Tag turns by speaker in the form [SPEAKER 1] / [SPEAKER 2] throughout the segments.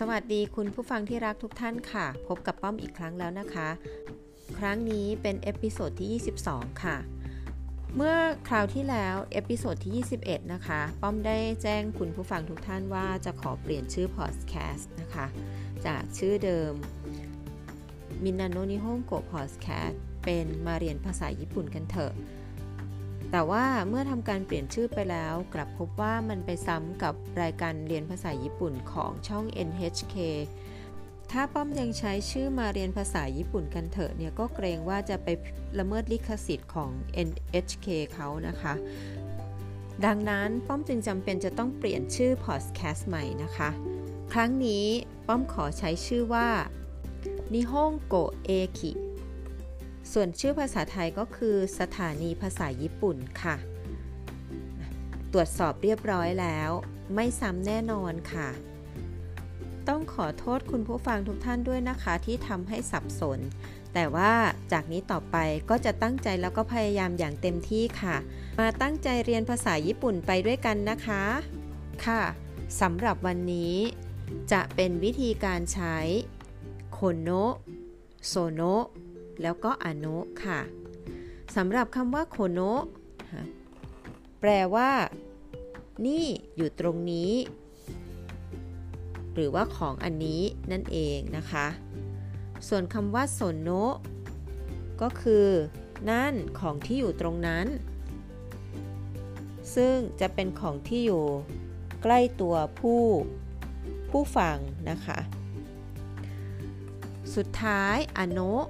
[SPEAKER 1] สวัสดีคุณผู้ฟังที่รักทุกท่านค่ะ พบกับป้อมอีกครั้งแล้วนะคะ ครั้งนี้เป็น episode ที่ 22 ค่ะ เมื่อคราวที่แล้ว episode ที่ 21 นะคะ ป้อมได้แจ้งคุณผู้ฟังทุกท่านว่าจะขอเปลี่ยนชื่อพอดแคสต์นะคะ จากชื่อเดิมみんなの日本語 พอดแคสต์เป็นมาเรียนภาษาญี่ปุ่นกันเถอะ แต่ว่าเมื่อทำการเปลี่ยนชื่อไปแล้ว กลับพบว่ามันไปซ้ำกับรายการเรียนภาษาญี่ปุ่นของช่อง NHK ถ้าป้อมยังใช้ชื่อมาเรียนภาษาญี่ปุ่นกันเถอะเนี่ยก็เกรงว่าจะไปละเมิดลิขสิทธิ์ของ NHK เขานะคะ ดังนั้นป้อมจึงจำเป็นจะต้องเปลี่ยนชื่อพอดแคสต์ใหม่นะคะ ครั้งนี้ป้อมขอใช้ชื่อว่านิฮงโกเอคิ ส่วนชื่อภาษาไทยก็คือสถานีภาษาญี่ปุ่นค่ะ ตรวจสอบเรียบร้อยแล้ว ไม่ซ้ำแน่นอนค่ะ ต้องขอโทษคุณผู้ฟังทุกท่านด้วยนะคะ ที่ทำให้สับสน แต่ว่าจากนี้ต่อไปก็จะตั้งใจแล้วก็พยายามอย่างเต็มที่ค่ะ มาตั้งใจเรียนภาษาญี่ปุ่นไปด้วยกันนะคะ ค่ะสำหรับวันนี้ จะเป็นวิธีการใช้โคโนโซโน แล้วก็อนุค่ะสำหรับคำว่าโคโนะแปลว่า นี่อยู่ตรงนี้ หรือว่าของอันนี้นั่นเองนะคะ ส่วนคำว่าโซโนะก็คือ นั่นของที่อยู่ตรงนั้น ซึ่งจะเป็นของที่อยู่ใกล้ตัวผู้ผู้ฟังนะคะ สุดท้ายอโนะ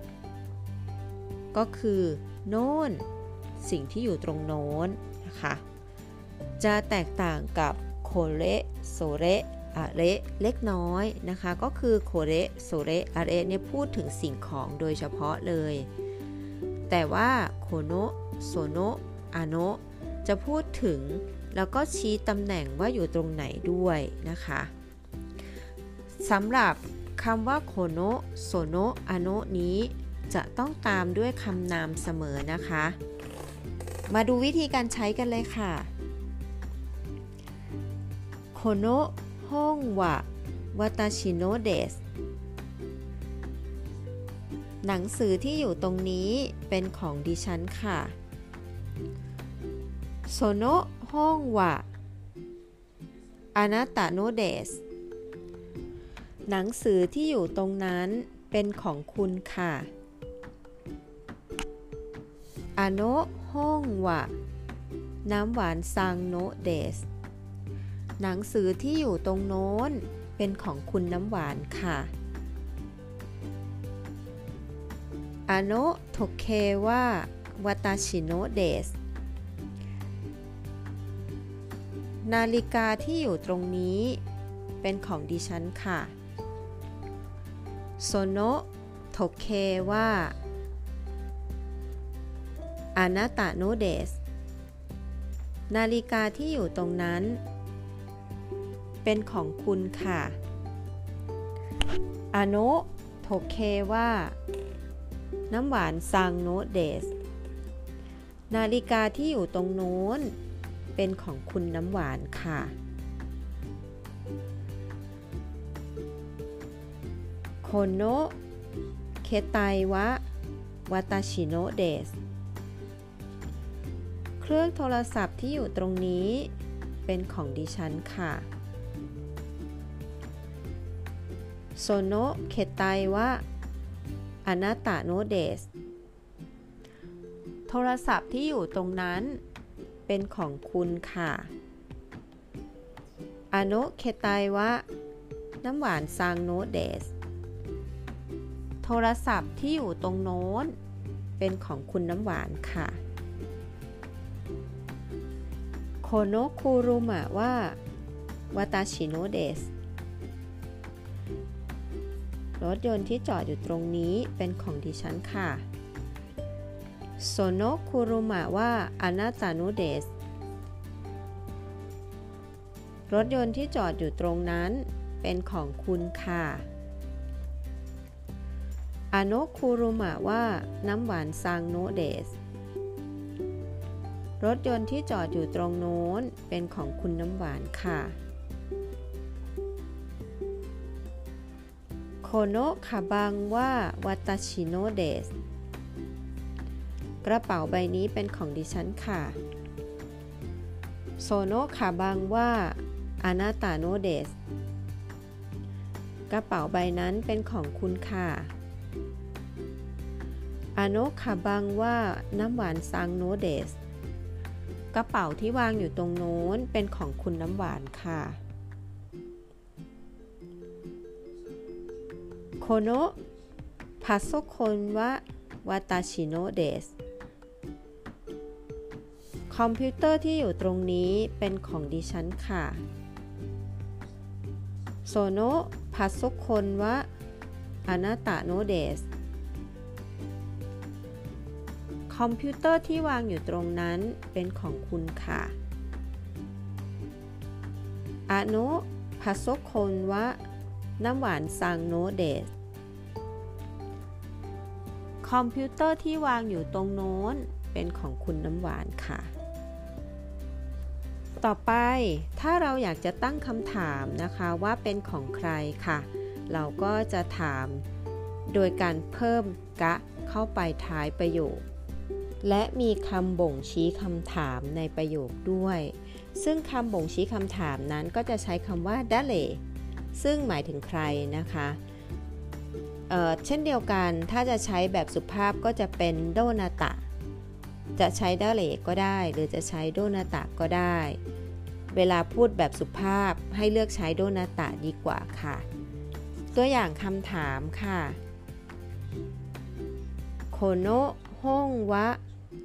[SPEAKER 1] ก็คือโน้น สิ่งที่อยู่ตรงโน้นนะคะ จะแตกต่างกับโคเรโซเรอะเรเล็กน้อยนะคะ ก็คือโคเรโซเรอะเรเนี่ยพูดถึงสิ่งของโดยเฉพาะเลย แต่ว่าโคโนโซโนอาโนจะพูดถึงแล้วก็ชี้ตำแหน่งว่าอยู่ตรงไหนด้วยนะคะสำหรับคำว่าโคโนโซโนอาโนนี้ จะต้องตามด้วยคำนามเสมอนะคะ มาดูวิธีการใช้กันเลยค่ะโคโนะห้องวะวาตาชิโนเดสหนังสือที่อยู่ตรงนี้เป็นของดิฉันค่ะโซโนะห้องวะอานาตาโนเดสหนังสือที่อยู่ตรงนั้นเป็นของคุณค่ะ อโนห้องวะน้ำหวานซังโนเดสหนังสือที่อยู่ตรงโน้น เป็นของคุณน้ำหวานค่ะこの時計は私のです นาฬิกาที่อยู่ตรงนี้ เป็นของดิฉันค่ะ その時計は あなたのです นาฬิกาที่อยู่ตรงนั้น เป็นของคุณค่ะอโนโทเคว่า น้ำหวานซังโนเดส นาฬิกาที่อยู่ตรงโน้น เป็นของคุณน้ำหวานค่ะ โคโนเคไตวะวาตาชิโนเดส เครื่องโทรศัพท์ที่อยู่ตรงนี้ เป็นของดิฉันค่ะโซโนเคไตวะอนาตาโนเดสโทรศัพท์ที่อยู่ตรงนั้น เป็นของคุณค่ะอโนเคไตวะน้ำหวานซังโนเดสโทรศัพท์ที่อยู่ตรงโน้น เป็นของคุณน้ำหวานค่ะ โคโนคูรุมะว่าวาตาชิโนเดสรถยนต์ที่จอดอยู่ตรงนี้เป็นของดิฉันค่ะโซโนคูรุมะว่าอานาตานุเดสรถยนต์ที่จอดอยู่ตรงนั้นเป็นของคุณค่ะอาโนคูรุมะว่าน้ำหวานซังโนเดส รถยนต์ที่จอดอยู่ตรงโน้นเป็นของคุณน้ำหวานค่ะโคโนะคาบังว่าวาตชิโนเดสกระเป๋าใบนี้เป็นของดิฉันค่ะโซโนะคาบังว่าอานาตาโนเดสกระเป๋าใบนั้นเป็นของคุณค่ะあのかばんは น้ำหวาน さんのです กระเป๋าที่วางอยู่ตรงโน้นเป็นของคุณน้ำหวานค่ะ このパソコンは私のです คอมพิวเตอร์ที่อยู่ตรงนี้เป็นของดิฉันค่ะ そのパソコンはあなたのです คอมพิวเตอร์ที่วางอยู่ตรงนั้นเป็นของคุณค่ะ あのパソコンは น้ำหวาน さんのです คอมพิวเตอร์ที่วางอยู่ตรงโน้นเป็นของคุณน้ำหวานค่ะ ต่อไปถ้าเราอยากจะตั้งคำถามนะคะว่าเป็นของใครค่ะ เราก็จะถามโดยการเพิ่มกะเข้าไปท้ายประโยค และมีคำบ่งชี้คำถามในประโยคด้วย ซึ่งคำบ่งชี้คำถามนั้นก็จะใช้คำว่าด a เลซึ่งหมายถึงใครนะคะเเช่นเดียวกันถ้าจะใช้แบบสุภาพก็จะเป็นโดนาตะ จะใช้ดาเลก็ได้ หรือจะใช้โดนาตะก็ได้ เวลาพูดแบบสุภาพให้เลือกใช้โดนาตะดีกว่าค่ะ ตัวอย่างคำถามค่ะโคโนฮงวะ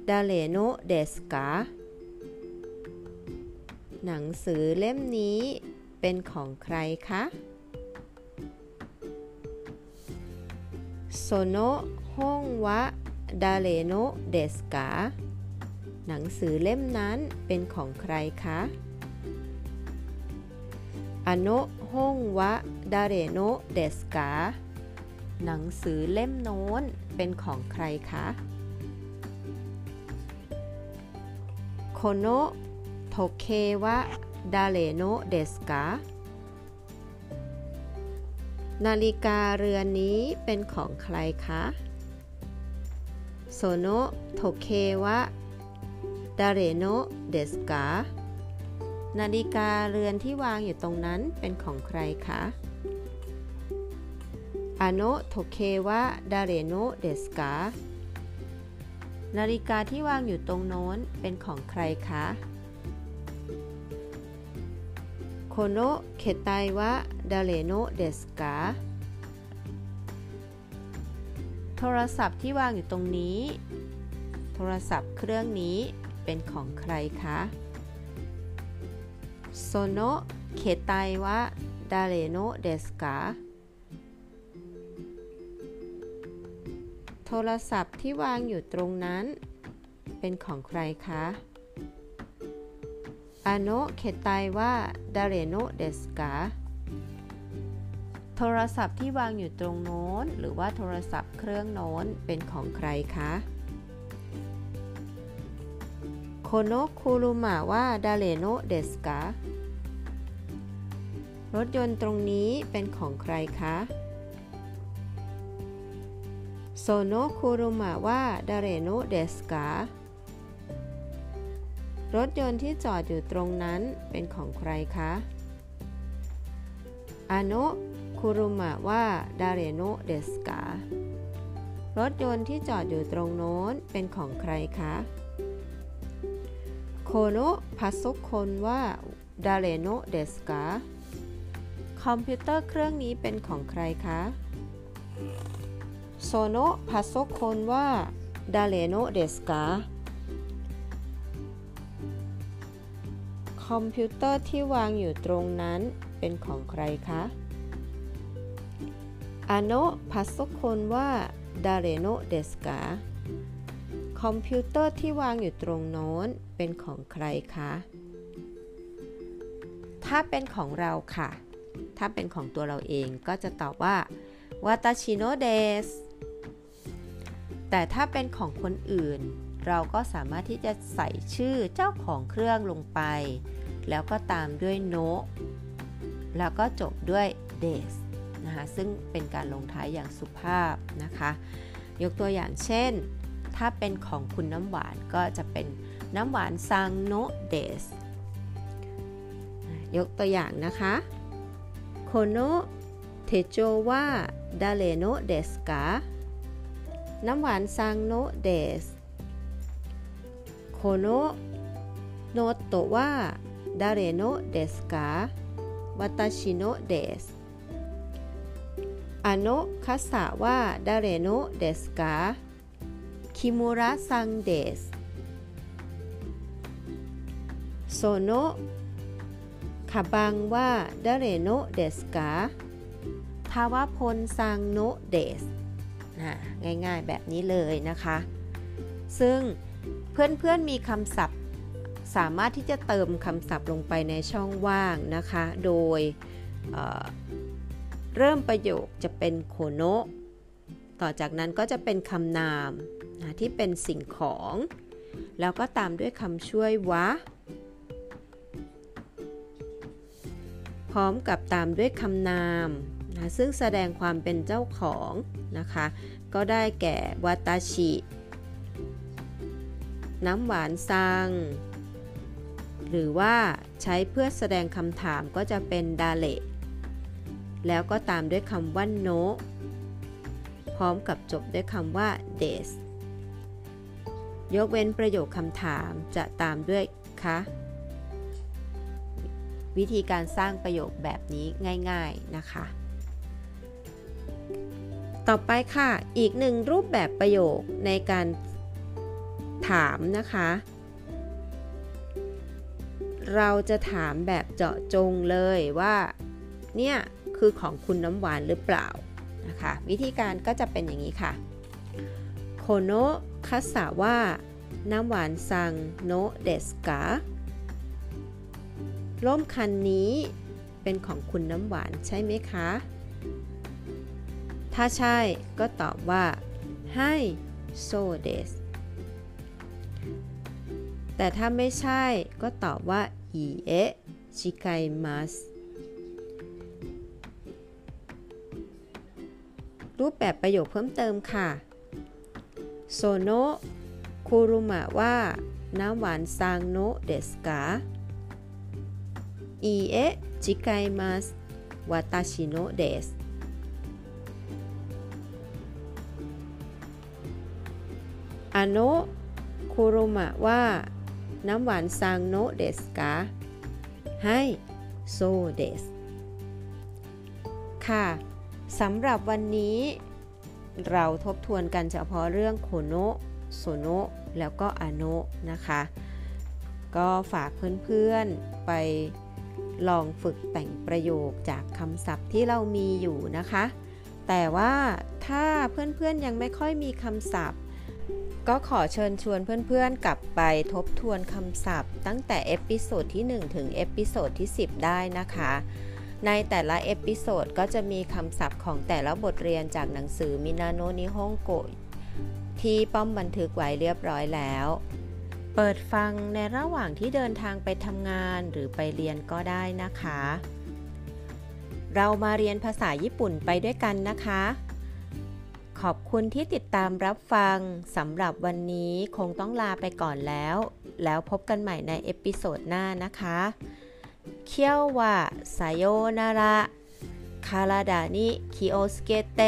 [SPEAKER 1] ดาเลโนเดสกาหนังสือเล่มนี้เป็นของใครคะその本は誰のですか หนังสือเล่มนั้นเป็นของใครคะ あの本は誰のですか หนังสือเล่มโน้นเป็นของใครคะ この時計は誰のですかนาฬิกาเรือนนี้เป็นของใครคะ その時計は誰のですか นาฬิกาเรือนที่วางอยู่ตรงนั้นเป็นของใครคะ あの時計は誰のですか นาฬิกาที่วางอยู่ตรงโน้นเป็นของใครคะこの携帯は誰のですか โทรศัพท์ที่วางอยู่ตรงนี้ โทรศัพท์เครื่องนี้เป็นของใครคะ その携帯は誰のですか โทรศัพท์ที่วางอยู่ตรงนั้น เป็นของใครคะอาโนะเคไตว่าดาเรโนเดสกาโทรศัพท์ที่วางอยู่ตรงโน้น หรือว่าโทรศัพท์เครื่องโน้นเป็นของใครคะโคโนคุรุมะว่าดาเรโนเดสการถยนต์ตรงนี้เป็นของใครคะ โซโนคุรุมะว่าดาเรโนเดสการถยนต์ที่จอดอยู่ตรงนั้นเป็นของใครคะอโนคุรุมะว่าดาเรโนเดสการถยนต์ที่จอดอยู่ตรงโน้นเป็นของใครคะโคโนะพัสคนว่าดาเรโนเดสกาคอมพิวเตอร์เครื่องนี้เป็นของใครคะ そのパソコンは誰のですか คอมพิวเตอร์ที่วางอยู่ตรงนั้นเป็นของใครคะ あのパソコンは誰のですか คอมพิวเตอร์ที่วางอยู่ตรงโน้นเป็นของใครคะ ถ้าเป็นของเราค่ะ ถ้าเป็นของตัวเราเองก็จะตอบว่า วาตาชิโนเดส แต่ถ้าเป็นของคนอื่น เราก็สามารถที่จะใส่ชื่อเจ้าของเครื่องลงไป แล้วก็ตามด้วยโนแล้วก็จบด้วย des นะคะซึ่งเป็นการลงท้ายอย่างสุภาพนะคะ ยกตัวอย่างเช่น ถ้าเป็นของคุณน้ำหวานก็จะเป็นน้ำหวาน さんのです ยกตัวอย่างนะคะ この手帳は誰のですか น้ำหวาน さんのです このノートは誰のですか 私のですあの傘は誰のですか 木村さんです そのかばんは誰のですか ทาวพล さんのです ง่ายๆแบบนี้เลยนะคะ ซึ่งเพื่อนๆมีคำศัพท์ สามารถที่จะเติมคำศัพท์ลงไปในช่องว่างนะคะ โดยเเริ่มประโยคจะเป็นโคโนะต่อจากนั้นก็จะเป็นคำนามนะที่เป็นสิ่งของ แล้วก็ตามด้วยคำช่วยวะ พร้อมกับตามด้วยคำนาม นะซึ่งแสดงความเป็นเจ้าของนะคะก็ได้แก่วาตาชิ น้ำหวานซัง หรือว่าใช้เพื่อแสดงคำถามก็จะเป็นดาเลแล้วก็ตามด้วยคำว่าโนพร้อมกับจบด้วยคำว่า des ยกเว้นประโยคคำถามจะตามด้วยคะวิธีการสร้างประโยคแบบนี้ง่าย ๆ นะคะ ต่อไปค่ะ อีกหนึ่งรูปแบบประโยคในการถามนะคะ เราจะถามแบบเจาะจงเลยว่า เนี่ย คือของคุณน้ำหวานหรือเปล่านะคะ วิธีการก็จะเป็นอย่างนี้ค่ะ โคโนะคัสะว่า น้ำหวานซังโนเดสการ่มคันนี้เป็นของคุณน้ำหวานใช่ไหมคะ ถ้าใช่ก็ตอบว่าให้โซเดสแต่ถ้าไม่ใช่ก็ตอบว่าอีเอชิไกมัสรูปแบบประโยคเพิ่มเติมค่ะโซโนคุรุมะว่าน้ำหวานซังโนเดสกาอีเอะจิไกมัสวาตาชิโนเดส อโนคุรุมะว่าน้ำหวานซังโนเดสกาให้โซเดสค่ะสำหรับวันนี้ เราทบทวนกันเฉพาะเรื่องโคโนะโซโนะแล้วก็อโนะนะคะ ก็ฝากเพื่อนๆไปลองฝึกแต่งประโยคจากคำศัพท์ที่เรามีอยู่นะคะ แต่ว่าถ้าเพื่อนๆยังไม่ค่อยมีคำศัพท์ ก็ขอเชิญชวนเพื่อนๆกลับไปทบทวนคำศัพท์ ตั้งแต่ episode ที่ 1 ถึง episode ที่ 10 ได้นะคะ ในแต่ละ episode ก็จะมีคำศัพท์ของแต่ละบทเรียนจากหนังสือ みんなの日本語ที่ป้อมบันทึกไว้เรียบร้อยแล้ว เปิดฟังในระหว่างที่เดินทางไปทำงานหรือไปเรียนก็ได้นะคะ เรามาเรียนภาษาญี่ปุ่นไปด้วยกันนะคะ ขอบคุณที่ติดตามรับฟัง สำหรับวันนี้คงต้องลาไปก่อนแล้ว แล้วพบกันใหม่ใน episode หน้านะคะ 今日はさようなら 体にคิโอสเกเต